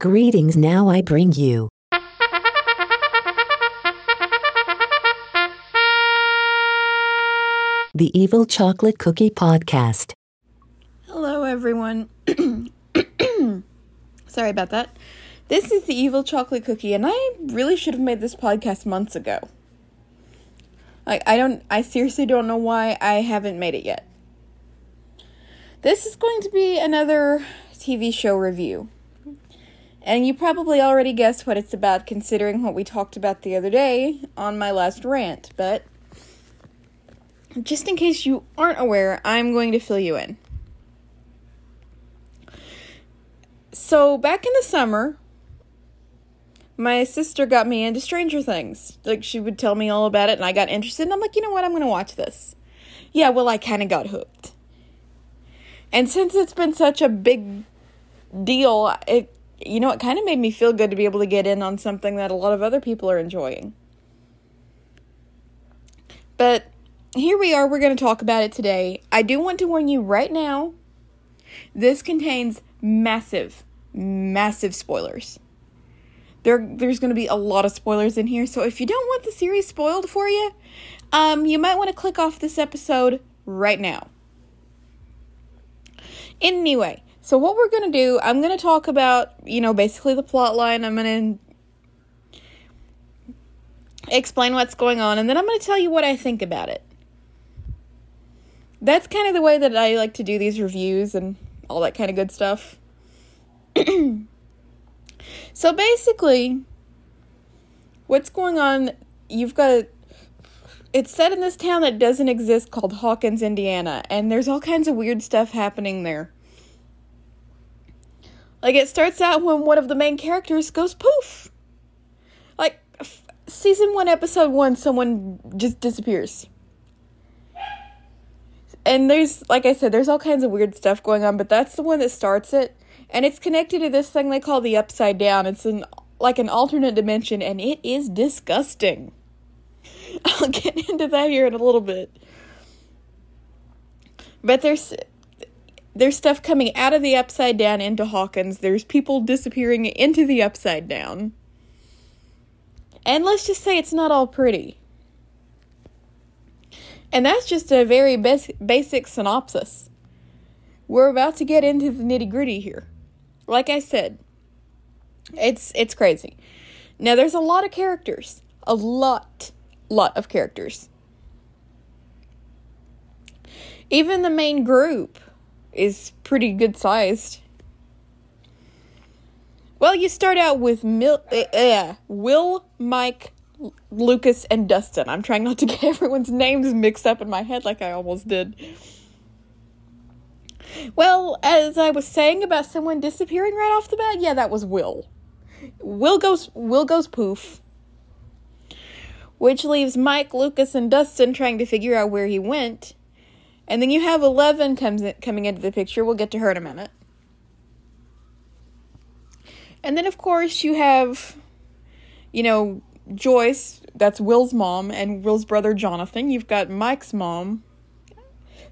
Greetings, now I bring you. The Evil Chocolate Cookie Podcast. Hello, everyone. Sorry about that. This is the Evil Chocolate Cookie, and I really should have made this podcast months ago. Like, I don't, I seriously don't know why I haven't made it yet. This is going to be another TV show review. And you probably already guessed what it's about considering what we talked about the other day on my last rant, but just in case you aren't aware, I'm going to fill you in. So, back in the summer, my sister got me into Stranger Things. Like, she would tell me all about it, and I got interested, and I'm like, you know what, I'm going to watch this. Yeah, well, I kind of got hooked. And since it's been such a big deal, it, you know, it kind of made me feel good to be able to get in on something that a lot of other people are enjoying. But here we are, we're going to talk about it today. I do want to warn you right now this contains massive, massive spoilers. There, there's going to be a lot of spoilers in here, so if you don't want the series spoiled for you, um, you might want to click off this episode right now. Anyway, so what we're going to do, I'm going to talk about, you know, basically the plot line. I'm going to explain what's going on, and then I'm going to tell you what I think about it that's kind of the way that I like to do these reviews and all that kind of good stuff. so basically, what's going on? You've got it's set in this town that doesn't exist called Hawkins, Indiana, and there's all kinds of weird stuff happening there. Like it starts out when one of the main characters goes poof. Like f- season 1 episode 1 someone just disappears and there's like I said, there's all kinds of weird stuff going on, but that's the one that starts it, and it's connected to this thing they call the upside down. It's an like an alternate dimension, and it is disgusting. I'll get into that here in a little bit. But there's there's stuff coming out of the upside down into Hawkins. There's people disappearing into the upside down. And let's just say it's not all pretty. And that's just a very bas- basic synopsis. We're about to get into the nitty gritty here. Like I said, it's it's crazy. Now there's a lot of characters, a lot, lot of characters. Even the main group is pretty good sized. Well, you start out with Mil- uh, uh, Will, Mike, Lucas and Dustin. I'm trying not to get everyone's names mixed up in my head like I almost did. Well, as I was saying about someone disappearing right off the bat, yeah, that was Will. Will goes Will goes poof. Which leaves Mike, Lucas, and Dustin trying to figure out where he went. And then you have Eleven comes in, coming into the picture. We'll get to her in a minute. And then of course you have you know, Joyce, that's Will's mom, and Will's brother Jonathan. You've got Mike's mom,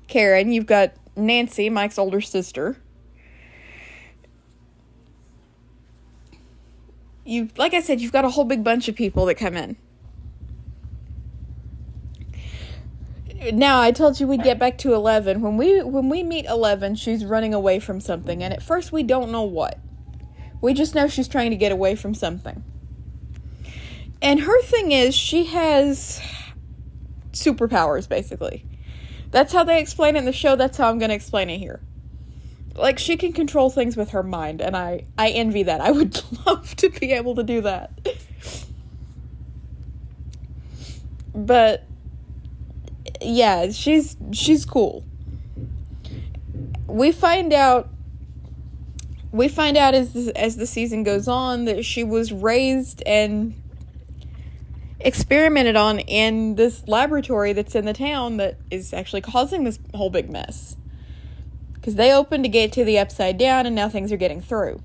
Karen. You've got Nancy, Mike's older sister. You, like I said, you've got a whole big bunch of people that come in. Now I told you we'd get back to Eleven. When we when we meet Eleven, she's running away from something, and at first we don't know what. We just know she's trying to get away from something. And her thing is, she has superpowers, basically. That's how they explain it in the show. That's how I'm going to explain it here. Like, she can control things with her mind, and I, I envy that. I would love to be able to do that. but, yeah, she's, she's cool. We find out we find out as the, as the season goes on that she was raised and experimented on in this laboratory that's in the town that is actually causing this whole big mess. Because they opened a gate to the upside down and now things are getting through.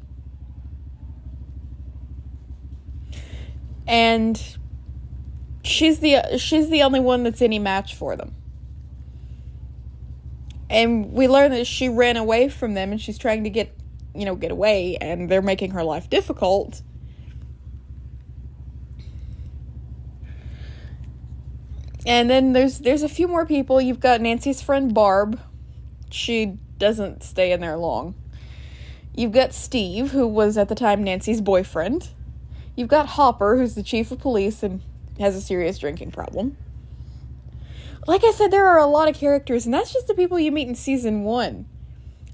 And she's the she's the only one that's any match for them. And we learn that she ran away from them and she's trying to get you know, get away and they're making her life difficult. And then there's there's a few more people. You've got Nancy's friend Barb. She doesn't stay in there long. You've got Steve, who was at the time Nancy's boyfriend. You've got Hopper, who's the chief of police and has a serious drinking problem. Like I said, there are a lot of characters, and that's just the people you meet in season one.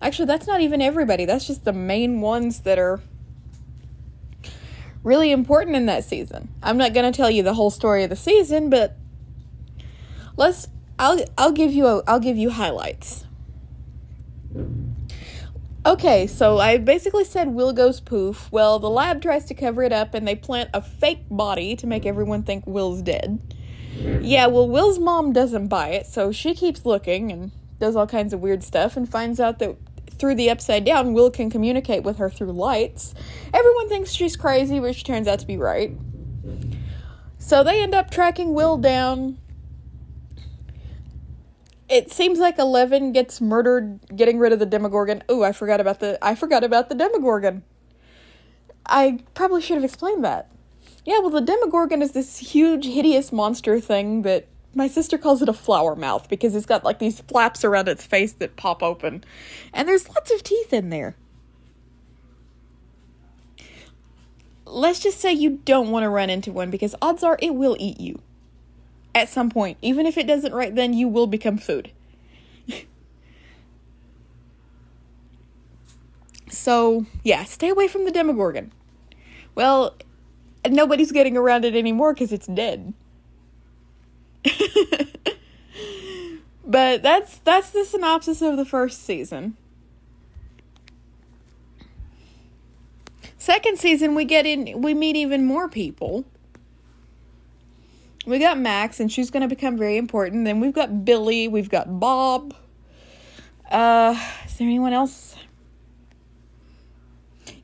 Actually, that's not even everybody, that's just the main ones that are really important in that season. I'm not going to tell you the whole story of the season, but let's I'll I'll give you a I'll give you highlights. Okay, so I basically said Will goes poof. Well, the lab tries to cover it up and they plant a fake body to make everyone think Will's dead. Yeah, well, Will's mom doesn't buy it, so she keeps looking and does all kinds of weird stuff and finds out that through the upside down, Will can communicate with her through lights. Everyone thinks she's crazy, but she turns out to be right. So they end up tracking Will down it seems like Eleven gets murdered getting rid of the Demogorgon. Oh, I forgot about the I forgot about the Demogorgon. I probably should have explained that. Yeah, well the Demogorgon is this huge hideous monster thing that my sister calls it a flower mouth because it's got like these flaps around its face that pop open. And there's lots of teeth in there. Let's just say you don't want to run into one because odds are it will eat you at some point. Even if it doesn't right then, you will become food. so, yeah, stay away from the Demogorgon. Well, nobody's getting around it anymore because it's dead. but that's that's the synopsis of the first season. Second season we get in we meet even more people we got Max, and she's going to become very important. Then we've got Billy, we've got Bob. Uh, is there anyone else?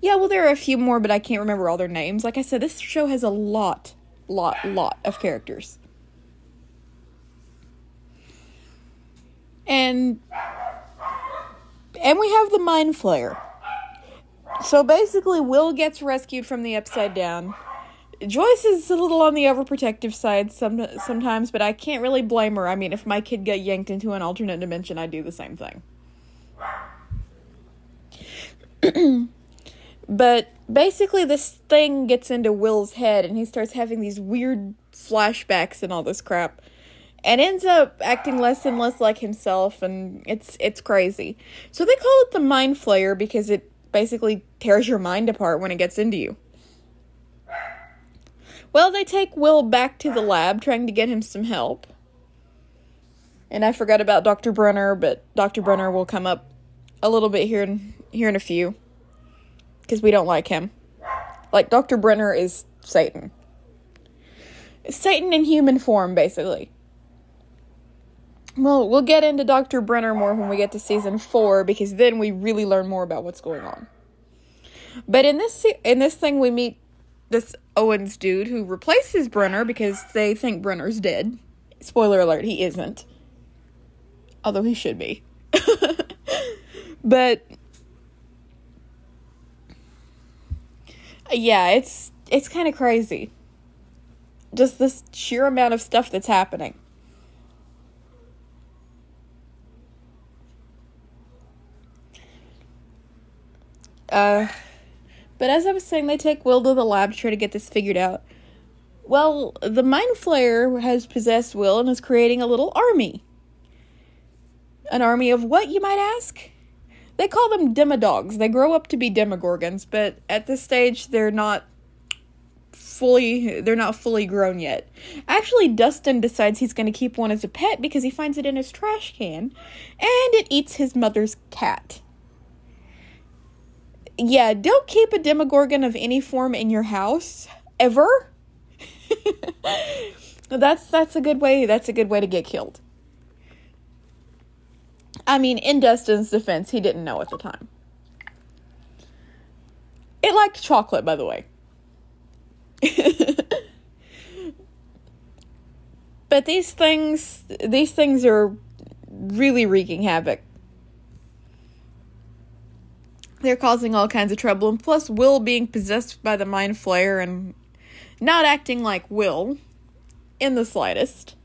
Yeah, well, there are a few more, but I can't remember all their names. Like I said, this show has a lot, lot, lot of characters. And and we have the mind flayer. So basically Will gets rescued from the upside down Joyce is a little on the overprotective side some sometimes, but I can't really blame her. I mean, if my kid got yanked into an alternate dimension, I'd do the same thing. but basically, this thing gets into Will's head, and he starts having these weird flashbacks and all this crap, and ends up acting less and less like himself, and it's it's crazy. So they call it the mind flayer because it basically tears your mind apart when it gets into you. Well, they take Will back to the lab, trying to get him some help. And I forgot about Dr. Brenner, but Dr. Brenner will come up a little bit here in here in a few because we don't like him. Like Dr. Brenner is Satan. Satan in human form, basically. Well, we'll get into Dr. Brenner more when we get to season four because then we really learn more about what's going on. But in this in this thing, we meet this Owens dude who replaces Brenner because they think Brenner's dead. Spoiler alert, he isn't. Although he should be. but yeah, it's it's kind of crazy. Just this sheer amount of stuff that's happening. Uh but as I was saying, they take Will to the lab to try to get this figured out. Well, the Mind Flayer has possessed Will and is creating a little army. An army of what, you might ask? They call them Demodogs. They grow up to be Demogorgons, but at this stage, they're not fully they're not fully grown yet. Actually, Dustin decides he's going to keep one as a pet because he finds it in his trash can and it eats his mother's cat yeah, don't keep a demogorgon of any form in your house ever. that's that's a good way. That's a good way to get killed. I mean, in Dustin's defense, he didn't know at the time. It liked chocolate, by the way. but these things these things are really wreaking havoc they're causing all kinds of trouble, and plus Will being possessed by the mind flayer and not acting like Will in the slightest.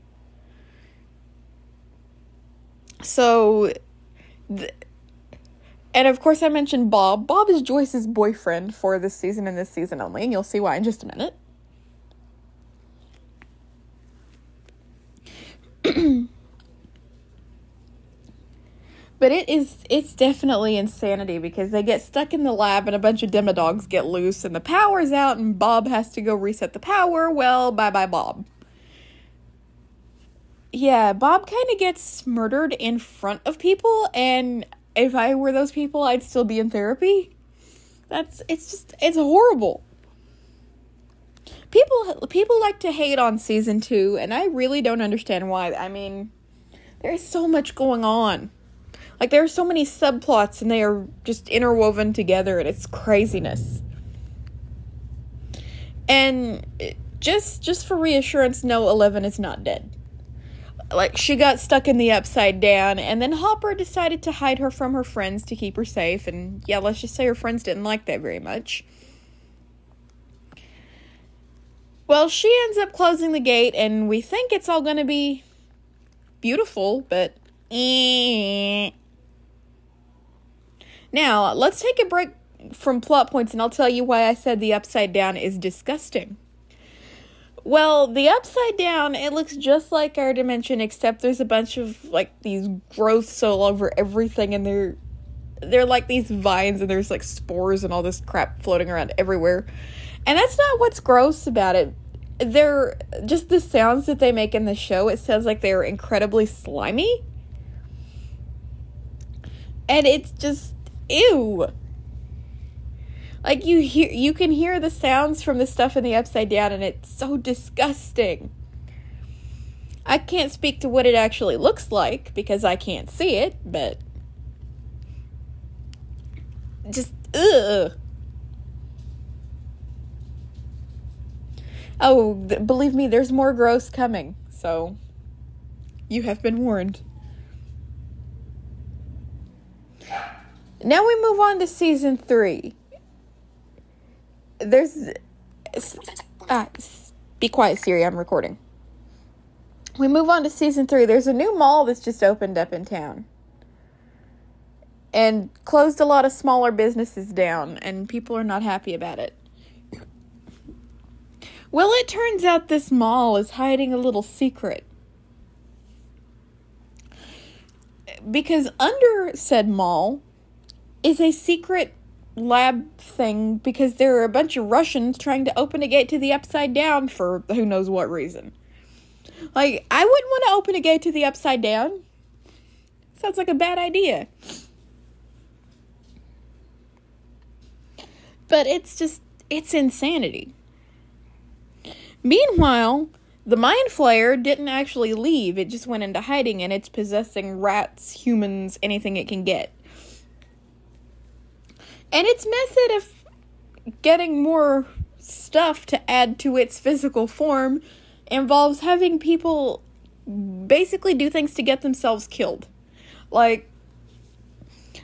So, th- and of course, I mentioned Bob. Bob is Joyce's boyfriend for this season and this season only, and you'll see why in just a minute. but it is it's definitely insanity because they get stuck in the lab and a bunch of demodogs get loose and the power's out and Bob has to go reset the power. Well, bye bye Bob. Yeah, Bob kind of gets murdered in front of people and if I were those people, I'd still be in therapy. That's it's just it's horrible. People people like to hate on season 2 and I really don't understand why. I mean, there's so much going on. Like there are so many subplots and they are just interwoven together and it's craziness. And just just for reassurance, no 11 is not dead. Like she got stuck in the upside down and then hopper decided to hide her from her friends to keep her safe. And yeah let's just say her friends didn't like that very much. Well she ends up closing the gate and we think it's all going to be beautiful but eh. now let's take a break from plot points and i'll tell you why i said the upside down is disgusting well, the upside down, it looks just like our dimension, except there's a bunch of like these growths all over everything, and they're they're like these vines, and there's like spores and all this crap floating around everywhere. And that's not what's gross about it. They're just the sounds that they make in the show. It sounds like they're incredibly slimy, and it's just ew. Like you hear you can hear the sounds from the stuff in the upside down and it's so disgusting. I can't speak to what it actually looks like because I can't see it, but just ugh. Oh, th- believe me, there's more gross coming. So you have been warned. Now we move on to season 3 there's ah, be quiet siri i'm recording. We move on to season three. There's a new mall that's just opened up in town and closed a lot of smaller businesses down and people are not happy about it. Well it turns out this mall is hiding a little secret. Because under said mall is a secret lab thing because there are a bunch of Russians trying to open a gate to the upside down for who knows what reason. Like, I wouldn't want to open a gate to the upside down. Sounds like a bad idea. But it's just, it's insanity. Meanwhile, the Mind Flayer didn't actually leave, it just went into hiding and it's possessing rats, humans, anything it can get. And its method of getting more stuff to add to its physical form involves having people basically do things to get themselves killed. Like,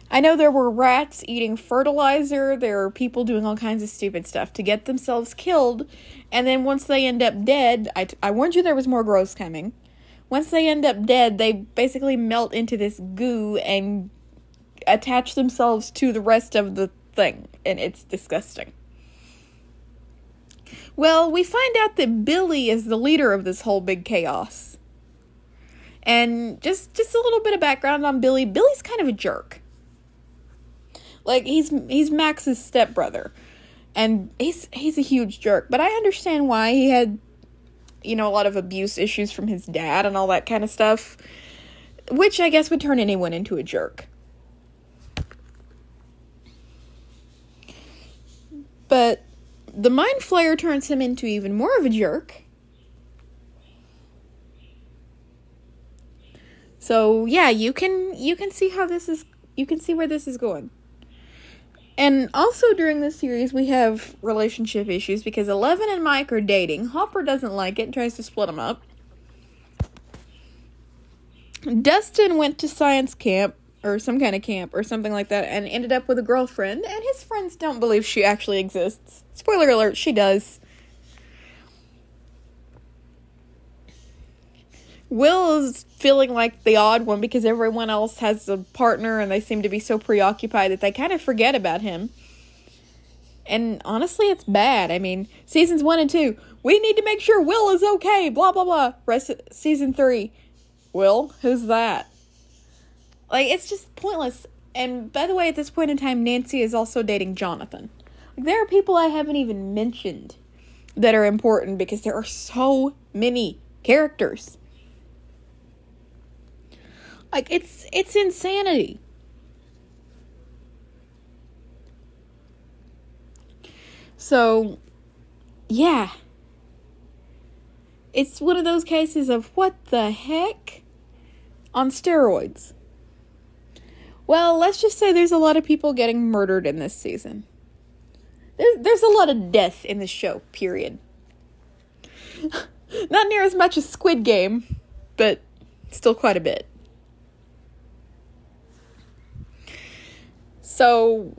I know there were rats eating fertilizer, there are people doing all kinds of stupid stuff to get themselves killed, and then once they end up dead, I, I warned you there was more gross coming. Once they end up dead, they basically melt into this goo and attach themselves to the rest of the thing, and it's disgusting. Well, we find out that Billy is the leader of this whole big chaos. And just just a little bit of background on Billy. Billy's kind of a jerk. Like he's he's Max's stepbrother. And he's he's a huge jerk, but I understand why he had you know a lot of abuse issues from his dad and all that kind of stuff, which I guess would turn anyone into a jerk. But the mind flayer turns him into even more of a jerk. So yeah, you can you can see how this is you can see where this is going. And also during this series we have relationship issues because Eleven and Mike are dating. Hopper doesn't like it and tries to split them up. Dustin went to science camp or some kind of camp or something like that and ended up with a girlfriend and his friends don't believe she actually exists. Spoiler alert, she does. Will is feeling like the odd one because everyone else has a partner and they seem to be so preoccupied that they kind of forget about him. And honestly, it's bad. I mean, seasons one and two, we need to make sure Will is okay, blah, blah, blah. Rest season three, Will, who's that? Like, it's just pointless. And by the way, at this point in time, Nancy is also dating Jonathan. Like, there are people I haven't even mentioned that are important because there are so many characters. Like it's it's insanity. So, yeah. It's one of those cases of what the heck on steroids. Well, let's just say there's a lot of people getting murdered in this season. There's, there's a lot of death in this show, period. Not near as much as Squid Game, but still quite a bit. So,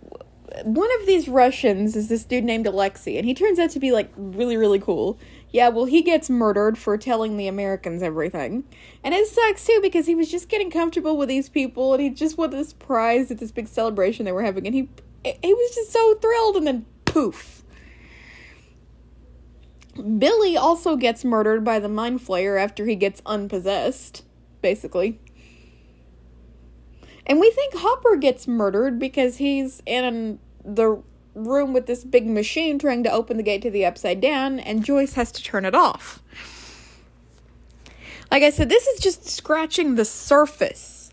one of these Russians is this dude named Alexei, and he turns out to be like really, really cool. Yeah, well, he gets murdered for telling the Americans everything. And it sucks too because he was just getting comfortable with these people and he just won this prize at this big celebration they were having and he he was just so thrilled and then poof. Billy also gets murdered by the mind flayer after he gets unpossessed, basically. And we think Hopper gets murdered because he's in the room with this big machine trying to open the gate to the upside down, and Joyce has to turn it off. Like I said, this is just scratching the surface.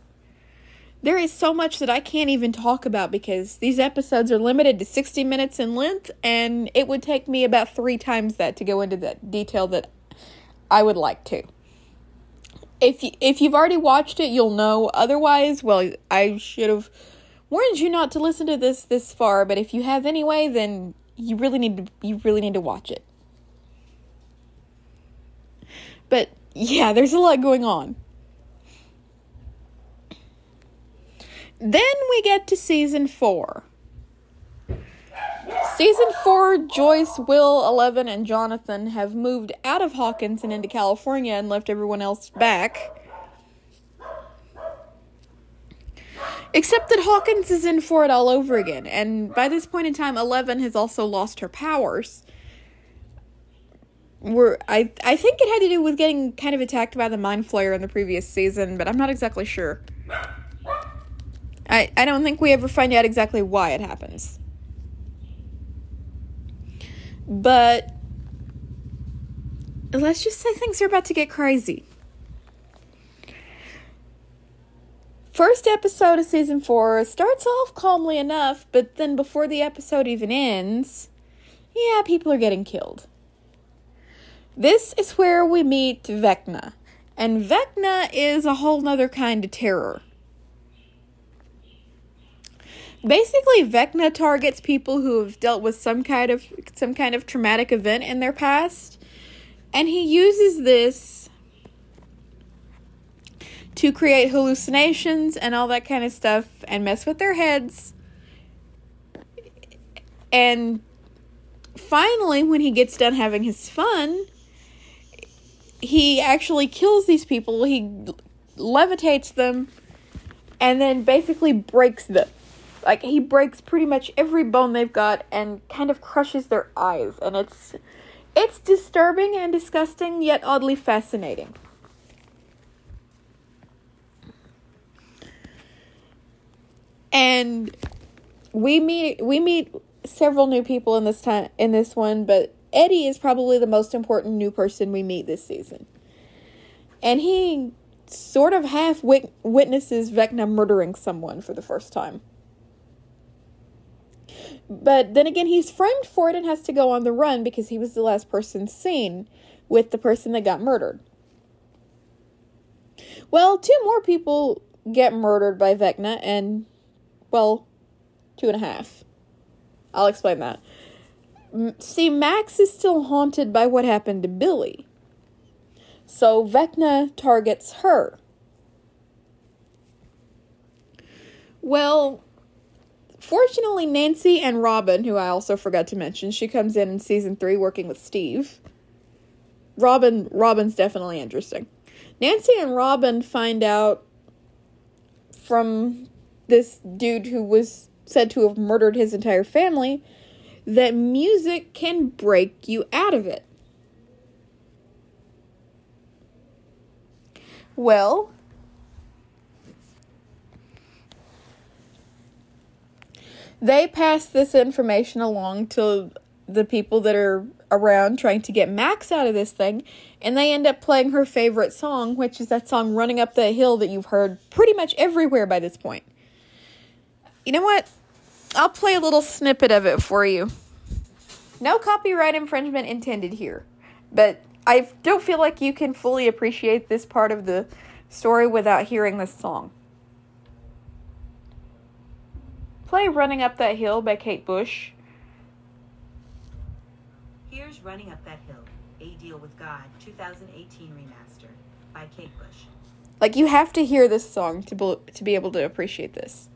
There is so much that I can't even talk about because these episodes are limited to 60 minutes in length, and it would take me about three times that to go into that detail that I would like to. If if you've already watched it, you'll know. Otherwise, well, I should have warned you not to listen to this this far, but if you have anyway, then you really need to you really need to watch it. But yeah, there's a lot going on. Then we get to season 4. Season 4, Joyce, Will, Eleven, and Jonathan have moved out of Hawkins and into California and left everyone else back. Except that Hawkins is in for it all over again, and by this point in time, Eleven has also lost her powers. I I think it had to do with getting kind of attacked by the mind flayer in the previous season, but I'm not exactly sure. I I don't think we ever find out exactly why it happens. But let's just say things are about to get crazy. First episode of season four starts off calmly enough, but then before the episode even ends, yeah, people are getting killed. This is where we meet Vecna, and Vecna is a whole nother kind of terror. Basically, Vecna targets people who have dealt with some kind of some kind of traumatic event in their past, and he uses this to create hallucinations and all that kind of stuff and mess with their heads. And finally, when he gets done having his fun, he actually kills these people. He levitates them and then basically breaks them. Like he breaks pretty much every bone they've got and kind of crushes their eyes and it's it's disturbing and disgusting yet oddly fascinating. And we meet we meet several new people in this time in this one, but Eddie is probably the most important new person we meet this season. And he sort of half wit- witnesses Vecna murdering someone for the first time. But then again, he's framed for it and has to go on the run because he was the last person seen with the person that got murdered. Well, two more people get murdered by Vecna, and well, two and a half. I'll explain that. See, Max is still haunted by what happened to Billy. So Vecna targets her. Well, fortunately, Nancy and Robin, who I also forgot to mention, she comes in in season three working with Steve. Robin, Robin's definitely interesting. Nancy and Robin find out from this dude who was said to have murdered his entire family that music can break you out of it. Well, they pass this information along to the people that are around trying to get Max out of this thing, and they end up playing her favorite song, which is that song Running Up the Hill that you've heard pretty much everywhere by this point. You know what? I'll play a little snippet of it for you. No copyright infringement intended here, but I don't feel like you can fully appreciate this part of the story without hearing this song. Play Running Up That Hill by Kate Bush. Here's Running Up That Hill, A Deal with God, 2018 remaster by Kate Bush. Like you have to hear this song to be, to be able to appreciate this.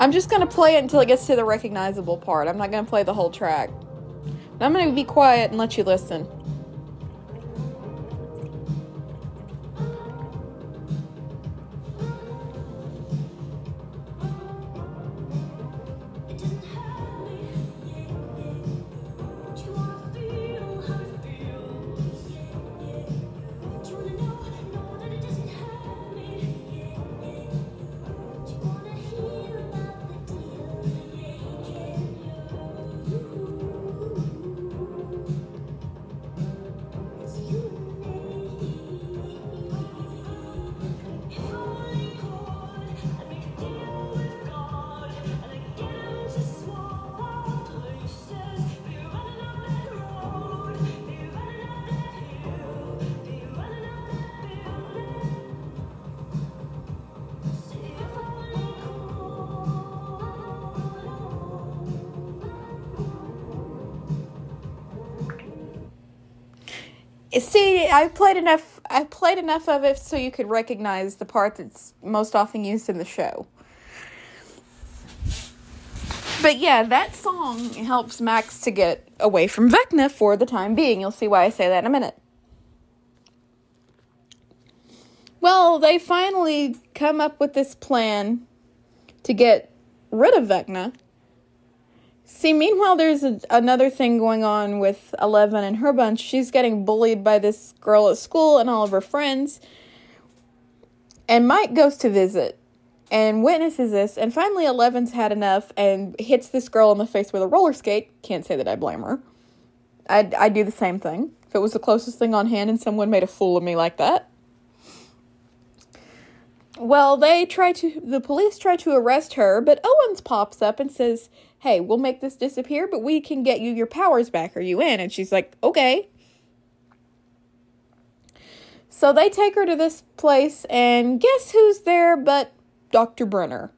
I'm just gonna play it until it gets to the recognizable part. I'm not gonna play the whole track. I'm gonna be quiet and let you listen. See, I played enough. I played enough of it so you could recognize the part that's most often used in the show. But yeah, that song helps Max to get away from Vecna for the time being. You'll see why I say that in a minute. Well, they finally come up with this plan to get rid of Vecna See, meanwhile, there's a, another thing going on with Eleven and her bunch. She's getting bullied by this girl at school and all of her friends. And Mike goes to visit and witnesses this. And finally, Eleven's had enough and hits this girl in the face with a roller skate. Can't say that I blame her. I'd, I'd do the same thing if it was the closest thing on hand and someone made a fool of me like that. Well, they try to, the police try to arrest her, but Owens pops up and says, hey, we'll make this disappear, but we can get you your powers back. Are you in? And she's like, okay. So they take her to this place, and guess who's there but Dr. Brenner?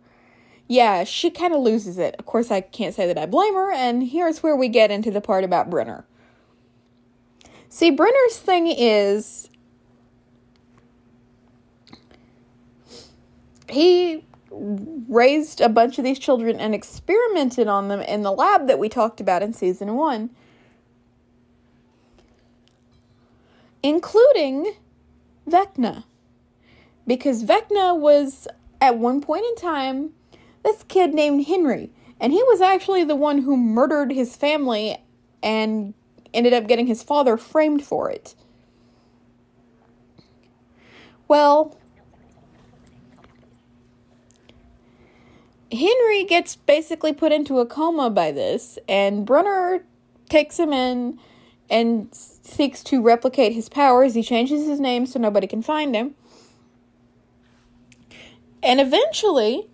Yeah, she kind of loses it. Of course, I can't say that I blame her, and here's where we get into the part about Brenner. See, Brenner's thing is he raised a bunch of these children and experimented on them in the lab that we talked about in season one, including Vecna. Because Vecna was, at one point in time, this kid named Henry, and he was actually the one who murdered his family and ended up getting his father framed for it. Well, Henry gets basically put into a coma by this, and Brenner takes him in and seeks to replicate his powers. He changes his name so nobody can find him. And eventually,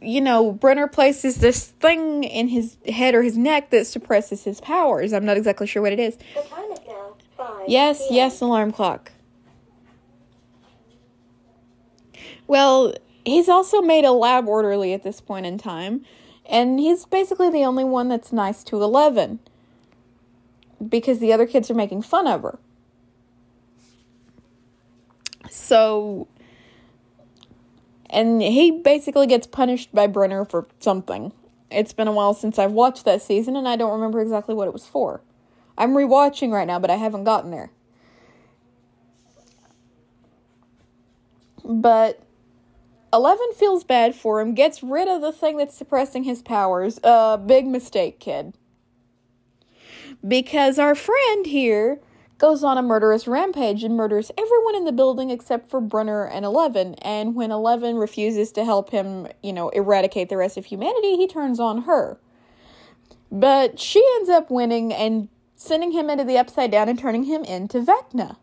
you know, Brenner places this thing in his head or his neck that suppresses his powers. I'm not exactly sure what it is. The time is now 5 Yes, yes, alarm clock. Well, he's also made a lab orderly at this point in time, And he's basically the only one that's nice to Eleven because the other kids are making fun of her. So, and he basically gets punished by Brenner for something. It's been a while since I've watched that season, and I don't remember exactly what it was for. I'm rewatching right now, but I haven't gotten there. But Eleven feels bad for him, gets rid of the thing that's suppressing his powers. Uh, big mistake, kid. Because our friend here goes on a murderous rampage and murders everyone in the building except for Brenner and Eleven. And when Eleven refuses to help him, you know, eradicate the rest of humanity, he turns on her. But she ends up winning and sending him into the upside down and turning him into Vecna.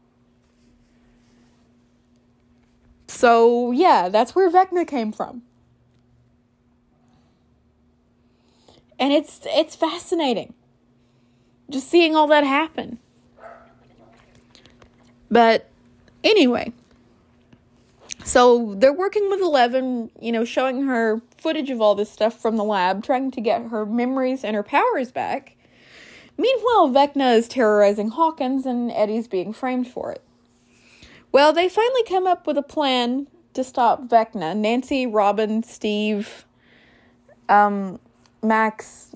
So, yeah, that's where Vecna came from. And it's it's fascinating just seeing all that happen. But anyway, so they're working with Eleven, you know, showing her footage of all this stuff from the lab, trying to get her memories and her powers back. Meanwhile, Vecna is terrorizing Hawkins and Eddie's being framed for it. Well, they finally come up with a plan to stop Vecna. Nancy, Robin, Steve, um, Max,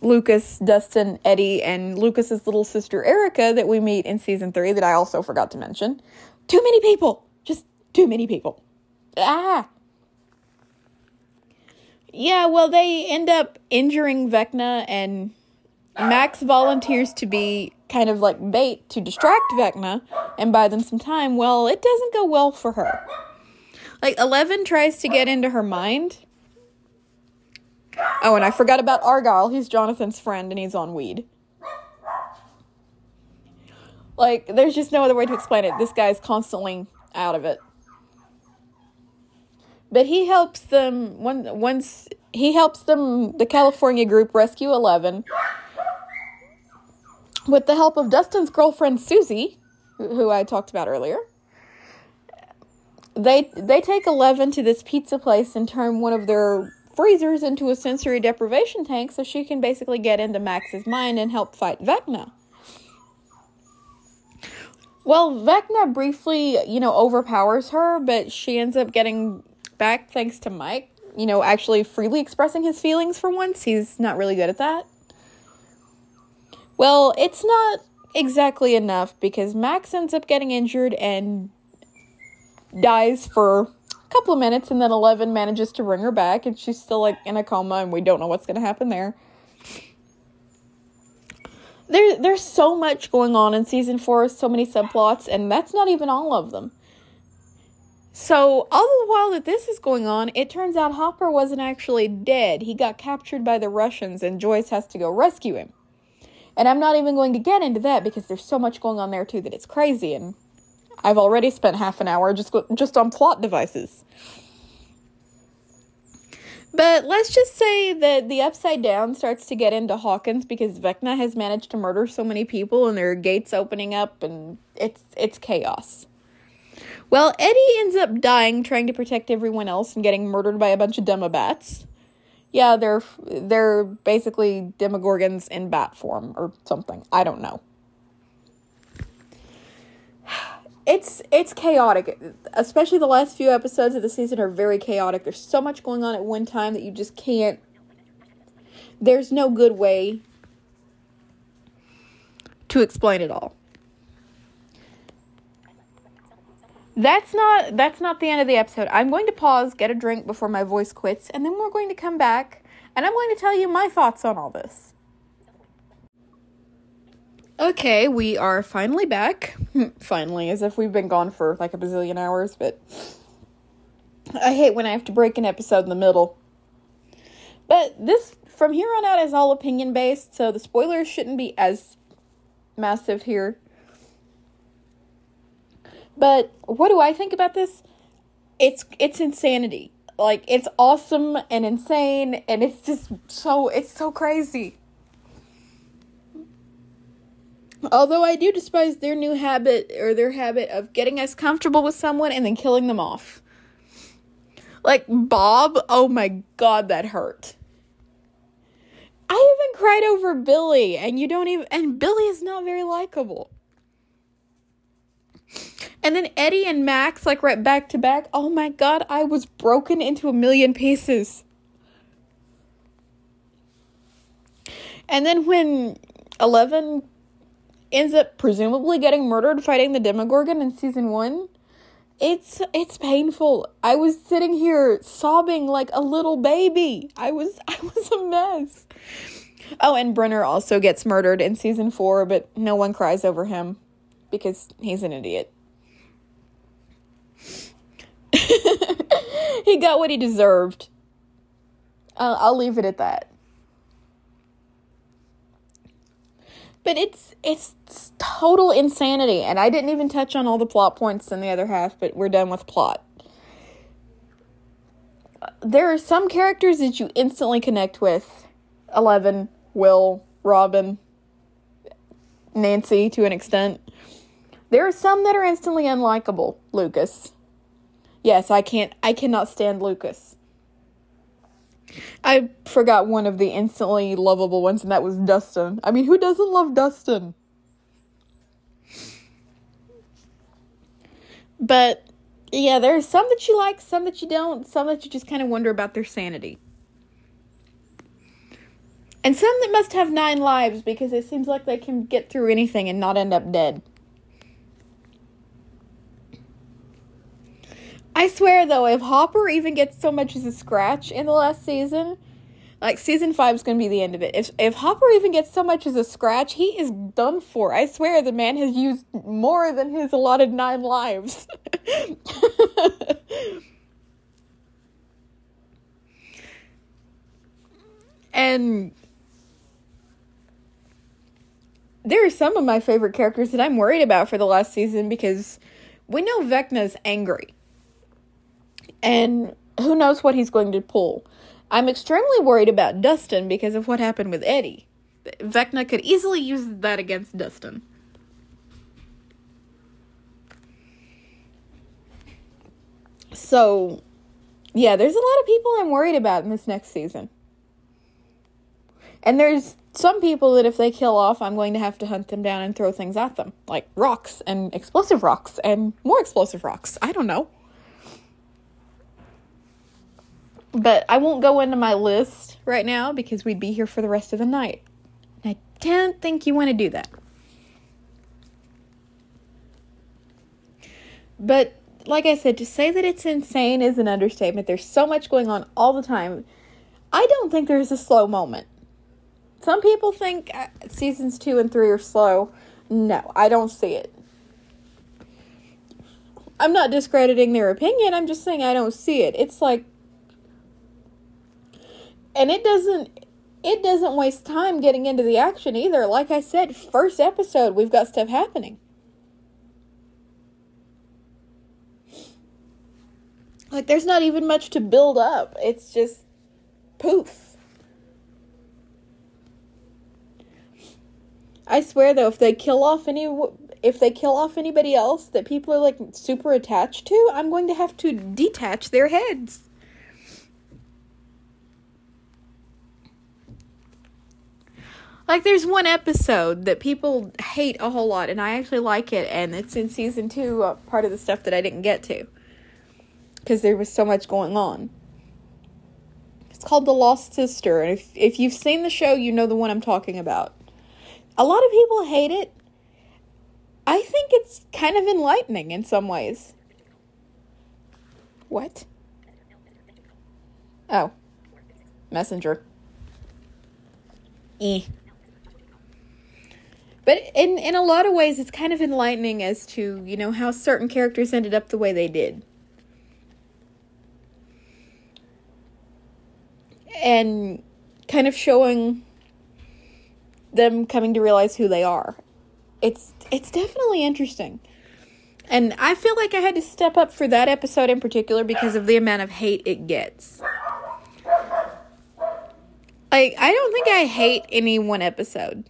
Lucas, Dustin, Eddie, and Lucas's little sister Erica that we meet in season three that I also forgot to mention. Too many people! Just too many people. Ah! Yeah, well, they end up injuring Vecna, and Max volunteers to be kind of like bait to distract Vecna and buy them some time. Well, it doesn't go well for her. Like, Eleven tries to get into her mind Oh, and I forgot about Argyle. He's Jonathan's friend and he's on weed. Like, there's just no other way to explain it. This guy's constantly out of it. But he helps them once he helps them the California group rescue 11 with the help of Dustin's girlfriend Susie, who I talked about earlier. They they take 11 to this pizza place and turn one of their freezers into a sensory deprivation tank so she can basically get into Max's mind and help fight Vecna. Well, Vecna briefly, you know, overpowers her, but she ends up getting back thanks to Mike, you know, actually freely expressing his feelings for once. He's not really good at that. Well, it's not exactly enough because Max ends up getting injured and dies for a couple of minutes and then 11 manages to bring her back and she's still like in a coma and we don't know what's going to happen there. There there's so much going on in season 4 so many subplots and that's not even all of them. So all the while that this is going on it turns out hopper wasn't actually dead. He got captured by the russians and joyce has to go rescue him and i'm not even going to get into that because there's so much going on there too that it's crazy and I've already spent half an hour just just on plot devices. But let's just say that the Upside Down starts to get into Hawkins because Vecna has managed to murder so many people and there are gates opening up and it's it's chaos. Well, Eddie ends up dying trying to protect everyone else and getting murdered by a bunch of demobats. Yeah, they're they're basically demogorgons in bat form or something. I don't know. it's it's chaotic especially the last few episodes of the season are very chaotic there's so much going on at one time that you just can't there's no good way to explain it all that's not that's not the end of the episode i'm going to pause get a drink before my voice quits and then we're going to come back and i'm going to tell you my thoughts on all this Okay, we are finally back. finally, as if we've been gone for like a bazillion hours, but I hate when I have to break an episode in the middle. But this, from here on out, is all opinion based, so the spoilers shouldn't be as massive here. But what do I think about this? It's it's insanity. Like it's awesome and insane and it's just so it's so crazy. Although I do despise their new habit or their habit of getting us comfortable with someone and then killing them off. Like Bob, oh my god, that hurt. I even cried over Billy, and you don't even. And Billy is not very likable. And then Eddie and Max, like right back to back. Oh my god, I was broken into a million pieces. And then when Eleven ends up presumably getting murdered fighting the Demogorgon in season one, it's it's painful. I was sitting here sobbing like a little baby. I was I was a mess. Oh, and Brenner also gets murdered in season four, but no one cries over him because he's an idiot. he got what he deserved. I'll, I'll leave it at that. But it's it's total insanity, and I didn't even touch on all the plot points in the other half. But we're done with plot. There are some characters that you instantly connect with. Eleven, Will, Robin, Nancy to an extent. There are some that are instantly unlikable. Lucas. Yes, I can't I cannot stand Lucas. I forgot one of the instantly lovable ones, and that was Dustin. I mean, who doesn't love Dustin? But yeah, there are some that you like, some that you don't, some that you just kind of wonder about their sanity. And some that must have nine lives because it seems like they can get through anything and not end up dead. I swear though, if Hopper even gets so much as a scratch in the last season, like season five is to be the end of it. If if Hopper even gets so much as a scratch, he is done for. I swear the man has used more than his allotted nine lives. and there are some of my favorite characters that I'm worried about for the last season because we know Vecna's angry. And who knows what he's going to pull. I'm extremely worried about Dustin because of what happened with Eddie. Vecna could easily use that against Dustin. So, yeah, there's a lot of people I'm worried about in this next season. And there's some people that if they kill off, I'm going to have to hunt them down and throw things at them, like rocks and explosive rocks and more explosive rocks. I don't know. But I won't go into my list right now because we'd be here for the rest of the night. And I don't think you want to do that. But like I said, to say that it's insane is an understatement. There's so much going on all the time. I don't think there's a slow moment. Some people think uh, seasons two and three are slow. No, I don't see it. I'm not discrediting their opinion. I'm just saying I don't see it. It's like and it doesn't it doesn't waste time getting into the action either. Like I said, first episode, we've got stuff happening. Like there's not even much to build up. It's just poof. I swear though, if they kill off any if they kill off anybody else that people are like super attached to, I'm going to have to detach their heads. Like, there's one episode that people hate a whole lot, and I actually like it, and it's in season two, uh, part of the stuff that I didn't get to. Because there was so much going on. It's called The Lost Sister, and if, if you've seen the show, you know the one I'm talking about. A lot of people hate it. I think it's kind of enlightening in some ways. What? Oh. Messenger. Eh. But in in a lot of ways it's kind of enlightening as to, you know, how certain characters ended up the way they did. And kind of showing them coming to realize who they are. It's it's definitely interesting. And I feel like I had to step up for that episode in particular because of the amount of hate it gets. Like, I don't think I hate any one episode.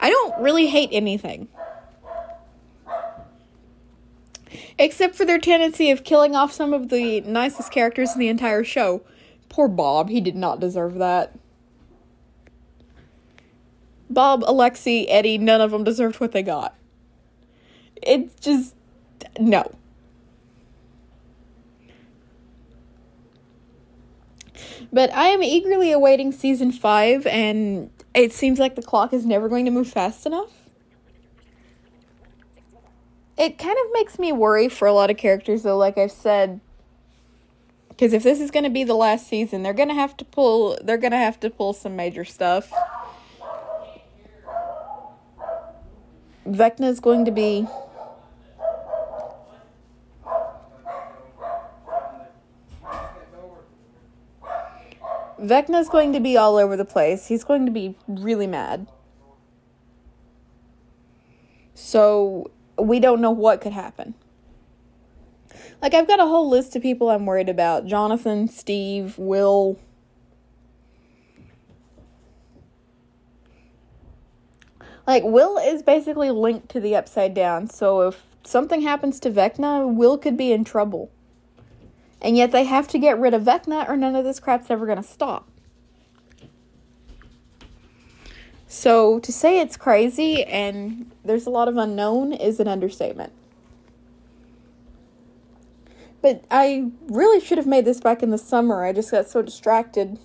I don't really hate anything. Except for their tendency of killing off some of the nicest characters in the entire show. Poor Bob, he did not deserve that. Bob, Alexei, Eddie, none of them deserved what they got. It's just no. But I am eagerly awaiting season 5 and it seems like the clock is never going to move fast enough. It kind of makes me worry for a lot of characters though like I've said because if this is going to be the last season, they're going to have to pull they're going to have to pull some major stuff. Vecna is going to be Vecna's going to be all over the place. He's going to be really mad. So we don't know what could happen. Like I've got a whole list of people I'm worried about. Jonathan, Steve, Will. Like Will is basically linked to the upside down. So if something happens to Vecna, Will could be in trouble. And yet they have to get rid of Vecna or none of this crap's ever going to stop. So to say it's crazy and there's a lot of unknown is an understatement. But I really should have made this back in the summer. I just got so distracted.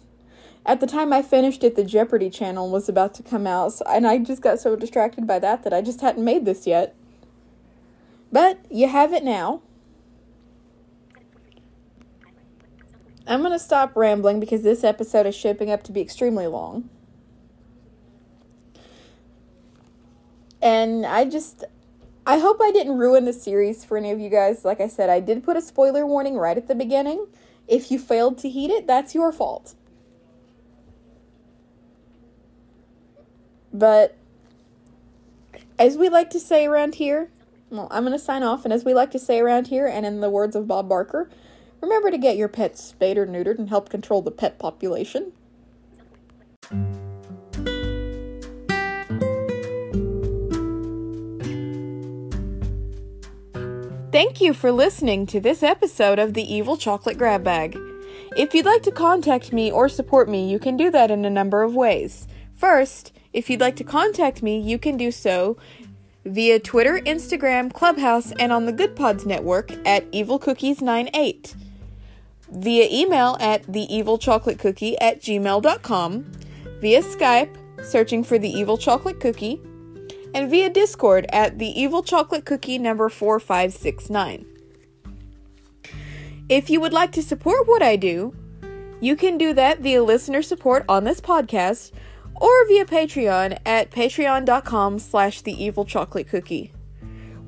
At the time I finished it, the Jeopardy channel was about to come out, so, and I just got so distracted by that that I just hadn't made this yet. But you have it now. I'm going to stop rambling because this episode is shaping up to be extremely long. And I just I hope I didn't ruin the series for any of you guys. Like I said, I did put a spoiler warning right at the beginning. If you failed to heed it, that's your fault. But as we like to say around here, well, I'm going to sign off. And as we like to say around here, and in the words of Bob Barker, remember to get your pets spayed or neutered and help control the pet population. Thank you for listening to this episode of the Evil Chocolate Grab Bag. If you'd like to contact me or support me, you can do that in a number of ways. First, if you'd like to contact me, you can do so via Twitter, Instagram, Clubhouse, and on the Good Pods Network at evilcookies98, via email at theevilchocolatecookie at gmail.com, via Skype, searching for the Evil Chocolate Cookie, and via Discord at the Evil Chocolate Cookie number 4569. If you would like to support what I do, you can do that via listener support on this podcast or via Patreon at patreon.com slash the evil chocolate cookie.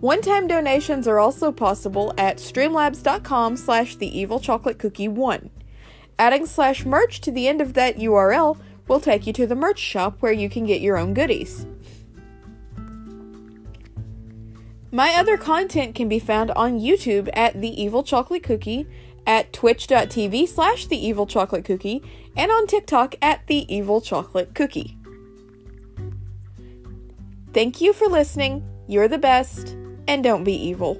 One-time donations are also possible at streamlabs.com slash the evil chocolate cookie 1. Adding slash merch to the end of that URL will take you to the merch shop where you can get your own goodies. My other content can be found on YouTube at The Evil Chocolate Cookie, at twitch.tv slash The Evil Chocolate Cookie, and on TikTok at The Evil Chocolate Cookie. Thank you for listening. You're the best, and don't be evil.